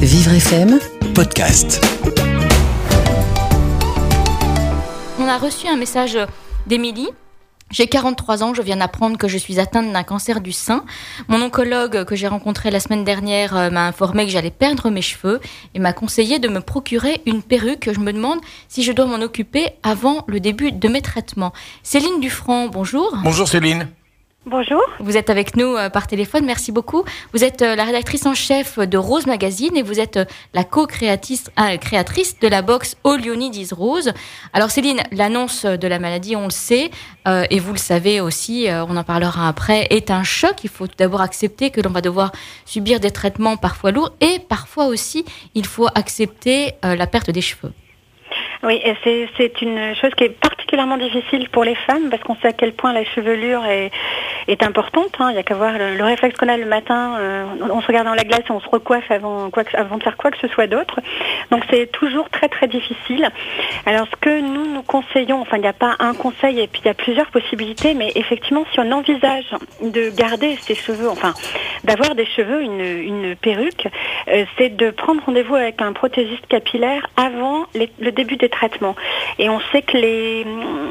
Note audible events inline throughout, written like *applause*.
Vivre FM, podcast. On a reçu un message d'Émilie. J'ai 43 ans, je viens d'apprendre que je suis atteinte d'un cancer du sein. Mon oncologue que j'ai rencontré la semaine dernière euh, m'a informé que j'allais perdre mes cheveux et m'a conseillé de me procurer une perruque. Je me demande si je dois m'en occuper avant le début de mes traitements. Céline Dufranc, bonjour. Bonjour Céline. Bonjour. Vous êtes avec nous euh, par téléphone, merci beaucoup. Vous êtes euh, la rédactrice en chef de Rose Magazine et vous êtes euh, la co-créatrice créatrice de la box All You Rose. Alors Céline, l'annonce de la maladie, on le sait, et vous le savez aussi, on en parlera après, est un choc. Il faut d'abord accepter que l'on va devoir subir des traitements parfois lourds et parfois aussi, il faut accepter la perte des cheveux. Oui, c'est une chose qui est particulièrement difficile pour les femmes parce qu'on sait à quel point la chevelure est, est importante. Hein. Il n'y a qu'à voir le, réflexe qu'on a le matin, euh, on se regarde dans la glace et on se recoiffe avant, quoi avant de faire quoi que ce soit d'autre. Donc c'est toujours très très difficile. Alors ce que nous nous conseillons, enfin il n'y a pas un conseil et puis il y a plusieurs possibilités, mais effectivement si on envisage de garder ses cheveux, enfin d'avoir des cheveux, une, une perruque, euh, c'est de prendre rendez-vous avec un prothésiste capillaire avant le début des traitements. Et on sait que les...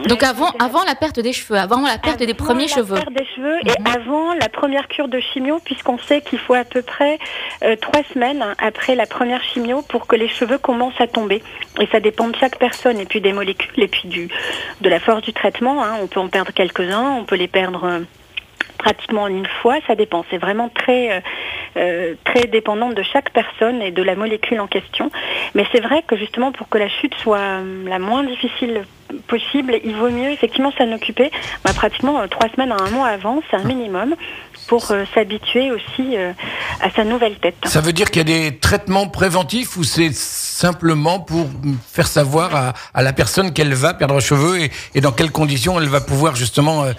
Donc avant, avant la perte des cheveux, avant la perte des premiers cheveux. Perte des cheveux et mhm. avant la première cure de chimio, puisqu'on sait qu'il faut à peu près euh, trois semaines après la première chimio pour que les cheveux commencent à tomber. Et ça dépend de chaque personne, et puis des molécules, et puis du, de la force du traitement. Hein. On peut en perdre quelques-uns, on peut les perdre... Euh, pratiquement une fois, ça dépend. C'est vraiment très, euh, euh, très dépendant de chaque personne et de la molécule en question. Mais c'est vrai que justement pour que la chute soit euh, la moins difficile possible, il vaut mieux effectivement s'en occuper bah, pratiquement trois semaines à un mois avant, c'est un minimum pour s'habituer aussi à sa nouvelle tête. Ça veut dire qu'il y a des traitements préventifs ou c'est simplement pour faire savoir à, la personne qu'elle va perdre cheveux et, et, dans quelles conditions elle va pouvoir justement euh,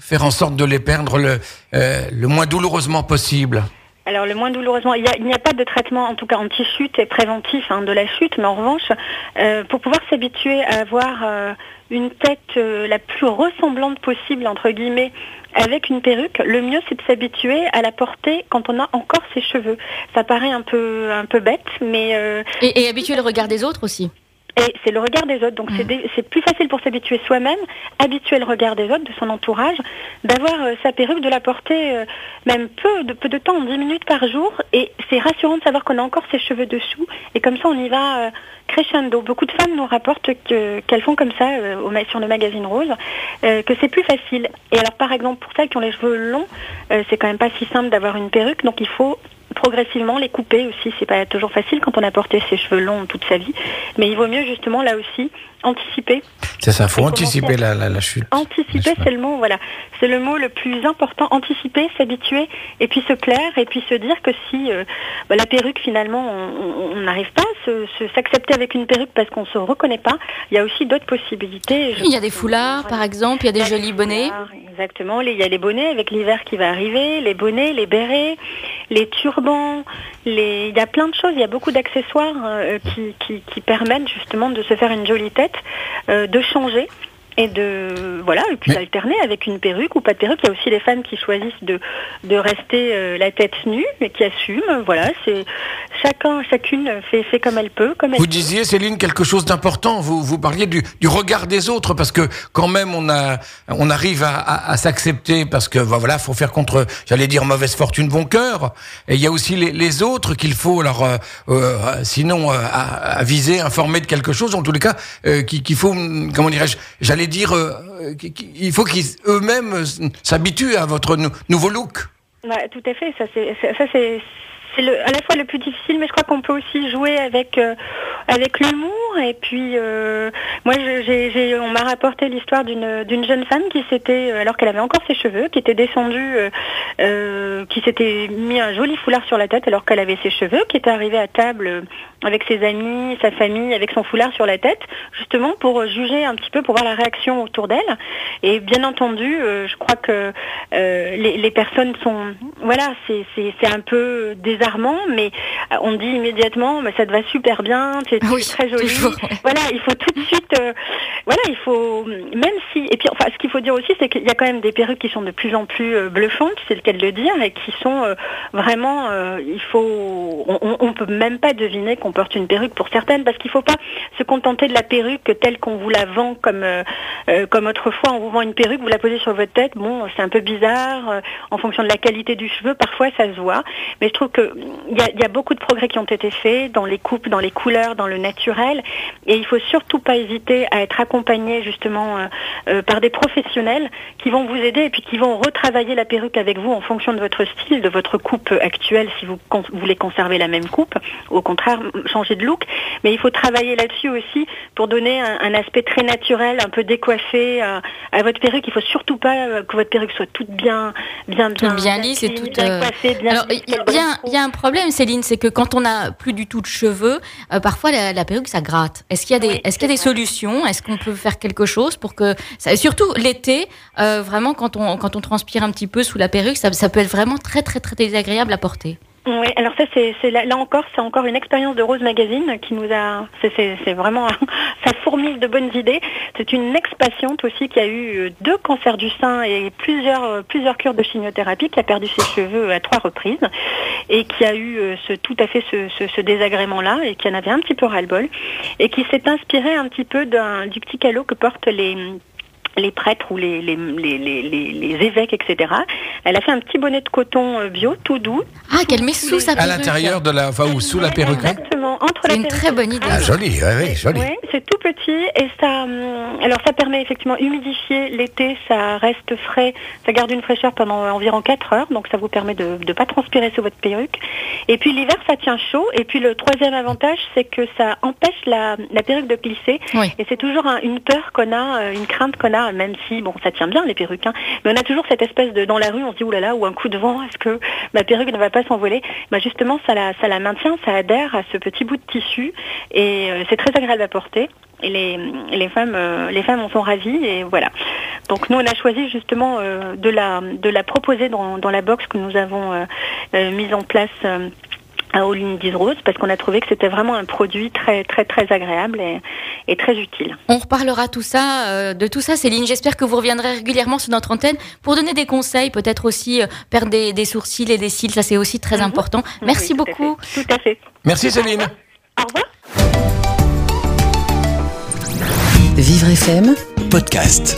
faire en sorte de les perdre le, euh, le moins douloureusement possible alors le moins douloureusement, il n'y a, pas de traitement en tout cas anti-chute et préventif hein, de la chute, mais en revanche, euh, pour pouvoir s'habituer à avoir une tête la plus ressemblante possible entre guillemets avec une perruque, le mieux c'est de s'habituer à la porter quand on a encore ses cheveux. Ça paraît un peu un peu bête, mais et, et habituer le regard des autres aussi. Et c'est le regard des autres. Donc c'est plus facile pour s'habituer soi-même, habituer le regard des autres, de son entourage, d'avoir euh, sa perruque, de la porter euh, même peu de, peu de temps, 10 minutes par jour. Et c'est rassurant de savoir qu'on a encore ses cheveux dessous. Et comme ça, on y va euh, crescendo. Beaucoup de femmes nous rapportent qu'elles font comme ça au, sur le magazine Rose, que c'est plus facile. Et alors par exemple, pour celles qui ont les cheveux longs, c'est quand même pas si simple d'avoir une perruque. Donc il faut progressivement les couper aussi. C'est pas toujours facile quand on a porté ses cheveux longs toute sa vie, mais il vaut mieux justement là aussi anticiper. C'est ça, faut anticiper la, la, chute. Anticiper, c'est le mot, voilà, c'est le mot le plus important. Anticiper, s'habituer, et puis se plaire, et puis se dire que si euh, bah, la perruque finalement, on n'arrive pas à s'accepter avec une perruque parce qu'on se reconnaît pas, il y a aussi d'autres possibilités. Il y a des foulards, par exemple, il y a des jolis bonnets. Exactement, il y a les bonnets avec l'hiver qui va arriver, les bonnets, les bérets, les turbans, il y a plein de choses, il y a beaucoup d'accessoires euh, qui, qui, permettent justement de se faire une jolie tête, euh, de changer et de voilà et puis alterner avec une perruque ou pas de perruque. Il y a aussi les femmes qui choisissent de de rester euh, la tête nue mais qui assument. Voilà, c'est chacun chacune fait fait comme elle peut. Comme vous disiez Céline quelque chose d'important. Vous vous parliez du, du regard des autres parce que quand même on a on arrive à, à, s'accepter parce que bah, voilà faut faire contre j'allais dire mauvaise fortune bon cœur. Et il y a aussi les, les autres qu'il faut alors euh, euh, sinon aviser informer de quelque chose en tous les cas qu'il faut comment dirais-je j'allais dire, euh, il faut qu'ils eux-mêmes s'habituent à votre nouveau look. tout à fait. Ça, c'est à la fois le plus difficile, mais je crois qu'on peut aussi jouer avec euh, avec l'humour. Et puis, euh, moi, on m'a rapporté l'histoire d'une d'une jeune femme qui s'était, alors qu'elle avait encore ses cheveux, qui était descendue, qui s'était mis un joli foulard sur la tête alors qu'elle avait ses cheveux, qui était arrivée à table avec ses amis, sa famille, avec son foulard sur la tête, justement pour juger un petit peu, pour voir la réaction autour d'elle. Et bien entendu, euh, je crois que euh, les, les, personnes sont, voilà, c'est un peu désarmant, mais on dit immédiatement, mais ça te va super bien, tu es, très jolie. Voilà, il faut tout de suite, euh, voilà, il faut, même si, et puis, enfin, ce qu'il faut dire aussi, c'est qu'il y a quand même des perruques qui sont de plus en plus euh, bluffantes, c'est le cas de le dire, et qui sont euh, vraiment, il faut, on, on peut même pas deviner qu'on porte une perruque pour certaines, parce qu'il faut pas se contenter de la perruque telle qu'on vous la vend comme, comme autrefois, on vous vend une perruque, vous la posez sur votre tête, bon, c'est un peu bizarre, en fonction de la qualité du cheveu, parfois ça se voit, mais je trouve qu'il y a, y a beaucoup de progrès qui ont été faits dans les coupes, dans les couleurs, dans le naturel. Et il faut surtout pas hésiter à être accompagné justement euh, euh, par des professionnels qui vont vous aider et puis qui vont retravailler la perruque avec vous en fonction de votre style, de votre coupe actuelle si vous voulez conserver la même coupe, ou au contraire changer de look. Mais il faut travailler là-dessus aussi pour donner un, aspect très naturel, un peu décoiffé à, votre perruque. Il faut surtout pas euh, que votre perruque soit toute bien, bien, bien, bien lisse et toute. Bien coiffée, bien Alors il y, y, a un problème, Céline, c'est que quand on a plus du tout de cheveux, parfois la, la perruque ça gratte. Est-ce qu'il y a des, est-ce qu'il y a des solutions Est-ce qu'on peut faire quelque chose pour que, ça, surtout l'été, euh, vraiment quand on quand on transpire un petit peu sous la perruque, ça, ça peut être vraiment très très très désagréable à porter. Oui, alors ça c'est là, encore c'est encore une expérience de Rose Magazine qui nous a c'est vraiment *laughs* ça fourmille de bonnes idées. C'est une ex-patiente aussi qui a eu euh, deux cancers du sein et plusieurs euh, plusieurs cures de chimiothérapie, qui a perdu ses cheveux à trois reprises et qui a eu euh, ce tout à fait ce, ce, désagrément là et qui en avait un petit peu ras-le-bol et qui s'est inspiré un petit peu du petit calot que portent les les prêtres ou les, les, les, les, évêques, etc. Elle a fait un petit bonnet de coton euh, bio, tout doux. Ah, qu'elle met sous sa perruque. À l'intérieur de la, enfin, ou sous la perruque. Exactement, entre C'est une très bonne idée. Ah, joli, oui, joli. C'est tout petit et ça, hum, alors ça permet effectivement humidifier l'été, ça reste frais, ça garde une fraîcheur pendant environ 4 heures, donc ça vous permet de ne pas transpirer sur votre perruque. Et puis l'hiver, ça tient chaud. Et puis le troisième avantage, c'est que ça empêche la, la perruque de glisser. Et c'est toujours une peur qu'on a, euh, une crainte qu'on a même si, bon, ça tient bien les perruques, hein. mais on a toujours cette espèce de, dans la rue, on se dit, oulala, ou un coup de vent, est-ce que ma perruque ne va pas s'envoler? Bah, Justement, ça la, ça la maintient, ça adhère à ce petit bout de tissu, et euh, c'est très agréable à porter. Et les, les femmes, euh, les femmes en sont ravies et voilà. Donc nous on a choisi justement euh, de la de la proposer dans, dans la box que nous avons mise en place à All in Rose parce qu'on a trouvé que c'était vraiment un produit très très très agréable et, très utile. On reparlera tout ça, euh, de tout ça, Céline. J'espère que vous reviendrez régulièrement sur notre antenne pour donner des conseils, peut-être aussi euh, perdre des, sourcils et des cils, ça c'est aussi très mhm. important. Merci beaucoup. tout à fait. Merci Céline. Au revoir. Vivre FM podcast.